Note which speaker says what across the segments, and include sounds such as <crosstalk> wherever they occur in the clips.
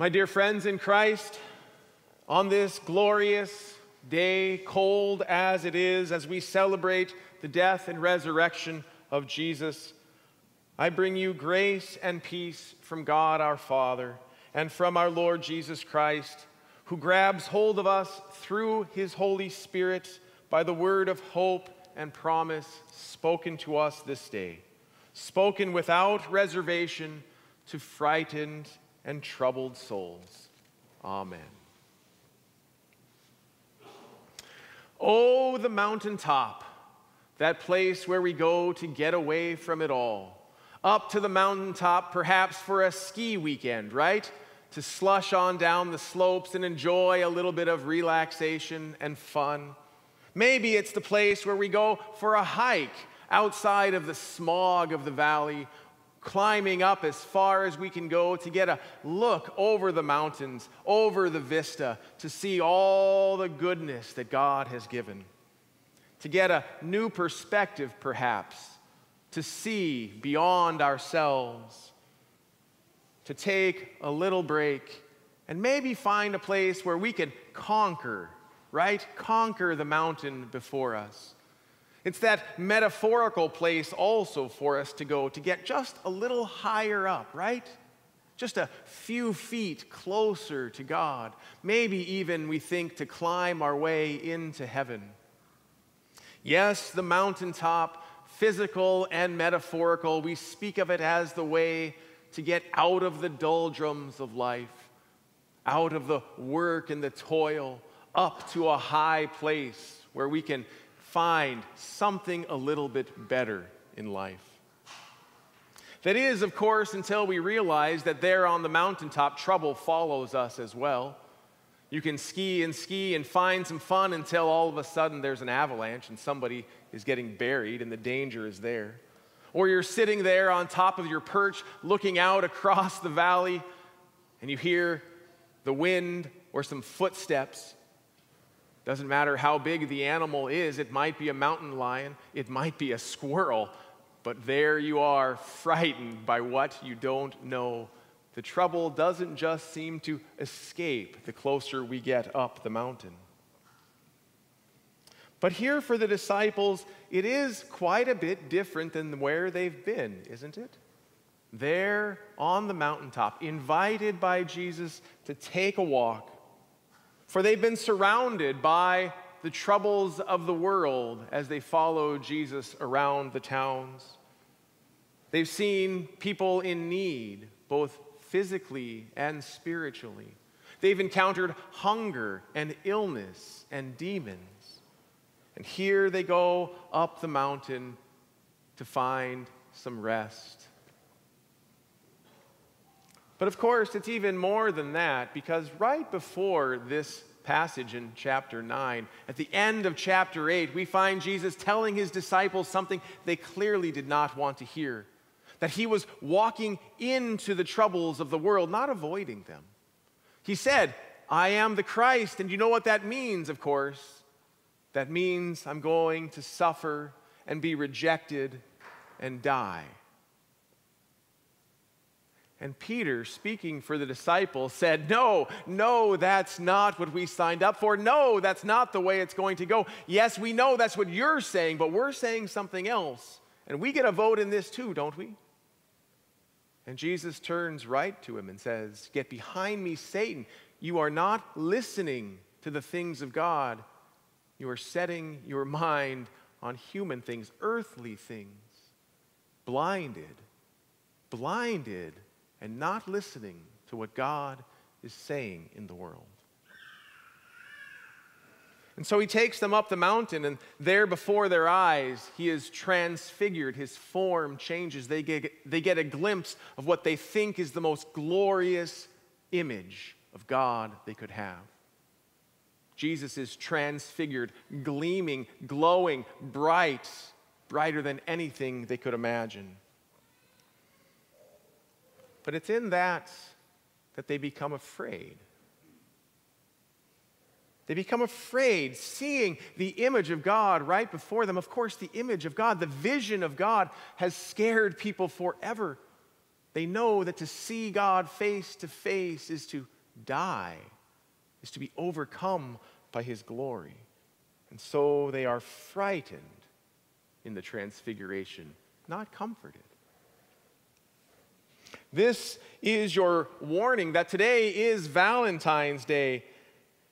Speaker 1: My dear friends in Christ, on this glorious day, cold as it is, as we celebrate the death and resurrection of Jesus, I bring you grace and peace from God our Father and from our Lord Jesus Christ, who grabs hold of us through his Holy Spirit by the word of hope and promise spoken to us this day, spoken without reservation to frightened and troubled souls. Amen. Oh, the mountaintop, that place where we go to get away from it all. Up to the mountaintop, perhaps for a ski weekend, right? To slush on down the slopes and enjoy a little bit of relaxation and fun. Maybe it's the place where we go for a hike outside of the smog of the valley climbing up as far as we can go to get a look over the mountains, over the vista, to see all the goodness that God has given. To get a new perspective, perhaps, to see beyond ourselves, to take a little break, and maybe find a place where we can conquer, right? Conquer the mountain before us. It's that metaphorical place also for us to go to get just a little higher up, right? Just a few feet closer to God. Maybe even we think to climb our way into heaven. Yes, the mountaintop, physical and metaphorical, we speak of it as the way to get out of the doldrums of life, out of the work and the toil, up to a high place where we can find something a little bit better in life. That is, of course, until we realize that there on the mountaintop, trouble follows us as well. You can ski and ski and find some fun until all of a sudden there's an avalanche and somebody is getting buried and the danger is there. Or you're sitting there on top of your perch looking out across the valley and you hear the wind or some footsteps doesn't matter how big the animal is, it might be a mountain lion, it might be a squirrel, but there you are, frightened by what you don't know. The trouble doesn't just seem to escape the closer we get up the mountain. But here for the disciples, it is quite a bit different than where they've been, isn't it? There on the mountaintop, invited by Jesus to take a walk for they've been surrounded by the troubles of the world as they follow Jesus around the towns. They've seen people in need, both physically and spiritually. They've encountered hunger and illness and demons. And here they go up the mountain to find some rest. But of course, it's even more than that because right before this passage in chapter 9, at the end of chapter 8, we find Jesus telling his disciples something they clearly did not want to hear that he was walking into the troubles of the world, not avoiding them. He said, I am the Christ. And you know what that means, of course? That means I'm going to suffer and be rejected and die. And Peter, speaking for the disciples, said, No, no, that's not what we signed up for. No, that's not the way it's going to go. Yes, we know that's what you're saying, but we're saying something else. And we get a vote in this too, don't we? And Jesus turns right to him and says, Get behind me, Satan. You are not listening to the things of God. You are setting your mind on human things, earthly things. Blinded, blinded and not listening to what God is saying in the world. And so he takes them up the mountain, and there before their eyes, he is transfigured. His form changes. They get, they get a glimpse of what they think is the most glorious image of God they could have. Jesus is transfigured, gleaming, glowing, bright, brighter than anything they could imagine. But it's in that that they become afraid. They become afraid seeing the image of God right before them. Of course, the image of God, the vision of God has scared people forever. They know that to see God face to face is to die, is to be overcome by his glory. And so they are frightened in the transfiguration, not comforted. This is your warning that today is Valentine's Day.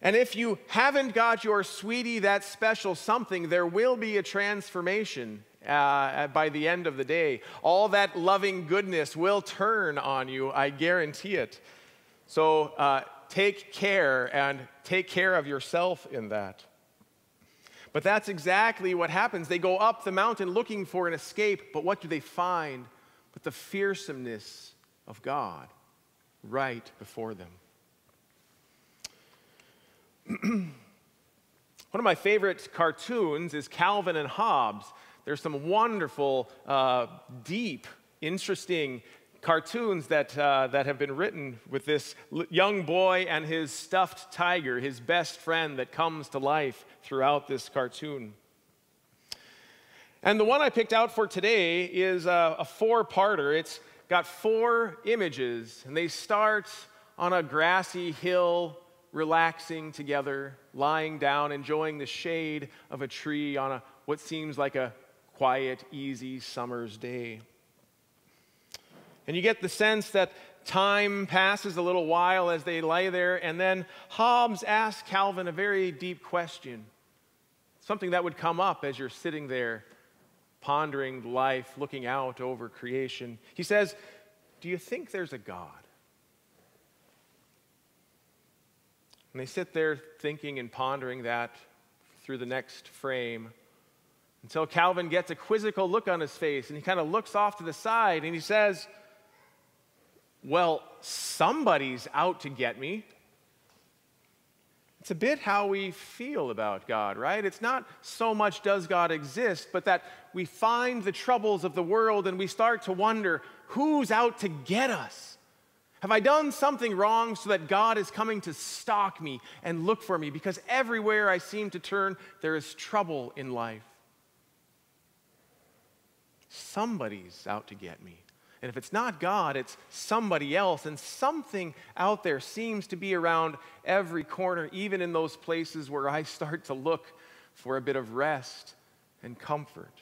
Speaker 1: And if you haven't got your sweetie that special something, there will be a transformation uh, by the end of the day. All that loving goodness will turn on you, I guarantee it. So uh, take care and take care of yourself in that. But that's exactly what happens. They go up the mountain looking for an escape, but what do they find? But the fearsomeness of God right before them. <clears throat> One of my favorite cartoons is Calvin and Hobbes. There's some wonderful, uh, deep, interesting cartoons that, uh, that have been written with this young boy and his stuffed tiger, his best friend that comes to life throughout this cartoon. And the one I picked out for today is a, a four parter. It's got four images, and they start on a grassy hill, relaxing together, lying down, enjoying the shade of a tree on a, what seems like a quiet, easy summer's day. And you get the sense that time passes a little while as they lie there, and then Hobbes asks Calvin a very deep question. Something that would come up as you're sitting there pondering life, looking out over creation. He says, Do you think there's a God? And they sit there thinking and pondering that through the next frame until Calvin gets a quizzical look on his face and he kind of looks off to the side and he says, well, somebody's out to get me. It's a bit how we feel about God, right? It's not so much does God exist, but that we find the troubles of the world and we start to wonder who's out to get us? Have I done something wrong so that God is coming to stalk me and look for me? Because everywhere I seem to turn, there is trouble in life. Somebody's out to get me. And if it's not God, it's somebody else. And something out there seems to be around every corner, even in those places where I start to look for a bit of rest and comfort.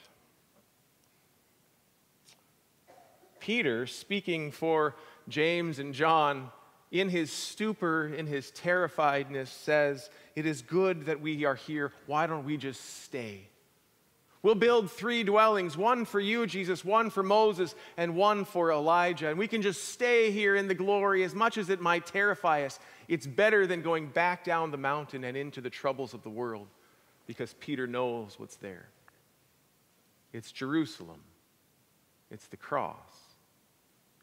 Speaker 1: Peter, speaking for James and John, in his stupor, in his terrifiedness, says, It is good that we are here. Why don't we just stay? We'll build three dwellings one for you, Jesus, one for Moses, and one for Elijah. And we can just stay here in the glory as much as it might terrify us. It's better than going back down the mountain and into the troubles of the world because Peter knows what's there. It's Jerusalem, it's the cross,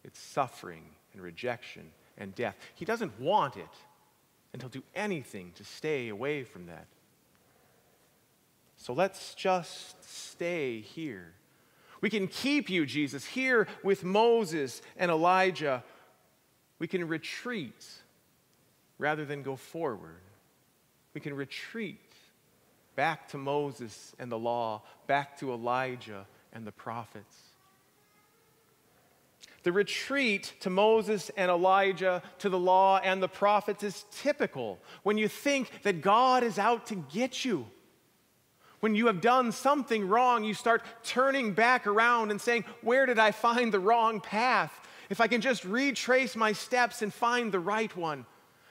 Speaker 1: it's suffering and rejection and death. He doesn't want it, and he'll do anything to stay away from that. So let's just stay here. We can keep you, Jesus, here with Moses and Elijah. We can retreat rather than go forward. We can retreat back to Moses and the law, back to Elijah and the prophets. The retreat to Moses and Elijah, to the law and the prophets is typical when you think that God is out to get you. When you have done something wrong, you start turning back around and saying, Where did I find the wrong path? If I can just retrace my steps and find the right one,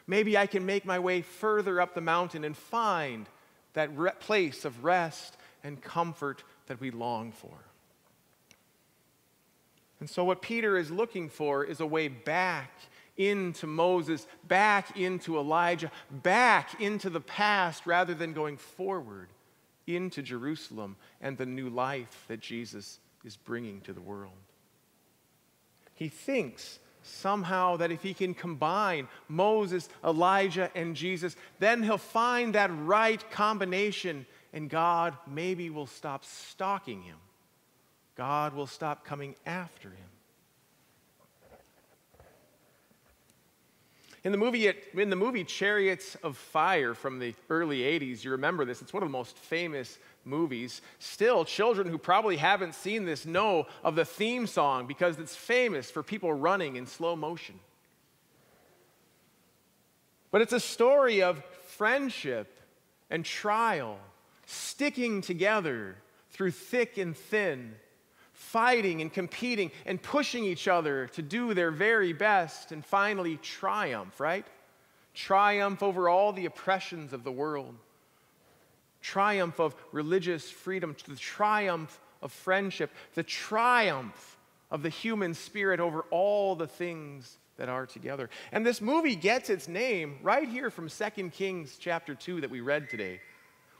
Speaker 1: maybe I can make my way further up the mountain and find that re- place of rest and comfort that we long for. And so, what Peter is looking for is a way back into Moses, back into Elijah, back into the past rather than going forward into Jerusalem and the new life that Jesus is bringing to the world. He thinks somehow that if he can combine Moses, Elijah, and Jesus, then he'll find that right combination, and God maybe will stop stalking him. God will stop coming after him. In the, movie, in the movie Chariots of Fire from the early 80s, you remember this, it's one of the most famous movies. Still, children who probably haven't seen this know of the theme song because it's famous for people running in slow motion. But it's a story of friendship and trial, sticking together through thick and thin, fighting and competing and pushing each other to do their very best and finally triumph, right? Triumph over all the oppressions of the world. Triumph of religious freedom, the triumph of friendship, the triumph of the human spirit over all the things that are together. And this movie gets its name right here from 2 Kings chapter 2 that we read today,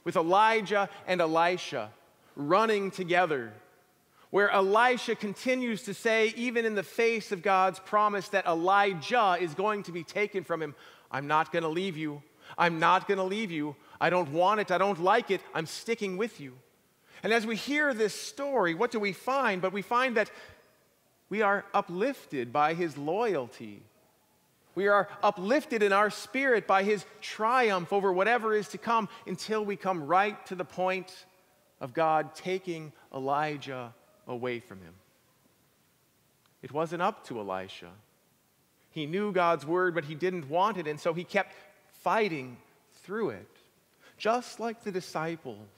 Speaker 1: with Elijah and Elisha running together, where Elisha continues to say, even in the face of God's promise that Elijah is going to be taken from him, I'm not going to leave you. I'm not going to leave you. I don't want it. I don't like it. I'm sticking with you. And as we hear this story, what do we find? But we find that we are uplifted by his loyalty. We are uplifted in our spirit by his triumph over whatever is to come until we come right to the point of God taking Elijah away from him. It wasn't up to Elisha. He knew God's word, but he didn't want it, and so he kept fighting through it. Just like the disciples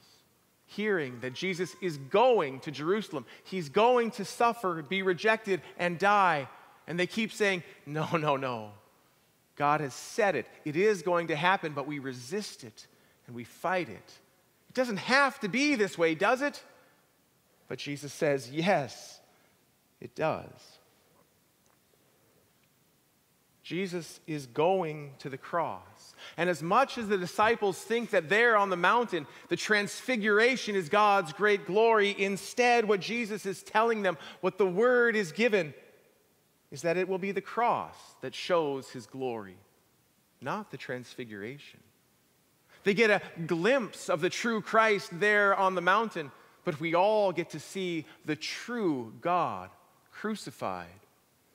Speaker 1: hearing that Jesus is going to Jerusalem. He's going to suffer, be rejected, and die. And they keep saying, No, no, no. God has said it. It is going to happen, but we resist it and we fight it. It doesn't have to be this way, does it? But Jesus says, Yes, it does. Jesus is going to the cross. And as much as the disciples think that there on the mountain, the transfiguration is God's great glory, instead, what Jesus is telling them, what the word is given, is that it will be the cross that shows his glory, not the transfiguration. They get a glimpse of the true Christ there on the mountain, but we all get to see the true God crucified.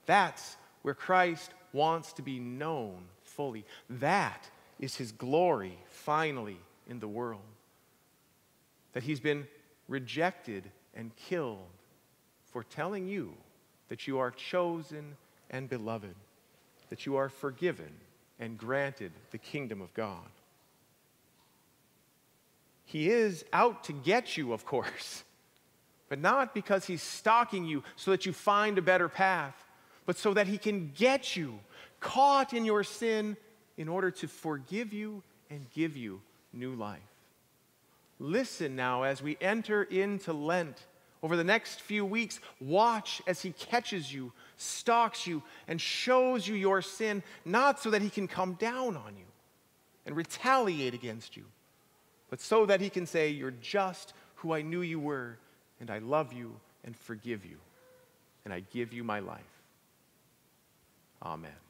Speaker 1: That's where Christ wants to be known fully. That is his glory finally in the world. That he's been rejected and killed for telling you that you are chosen and beloved, that you are forgiven and granted the kingdom of God. He is out to get you, of course, <laughs> but not because he's stalking you so that you find a better path but so that he can get you caught in your sin in order to forgive you and give you new life. Listen now as we enter into Lent. Over the next few weeks, watch as he catches you, stalks you, and shows you your sin, not so that he can come down on you and retaliate against you, but so that he can say, You're just who I knew you were, and I love you and forgive you, and I give you my life. Amen.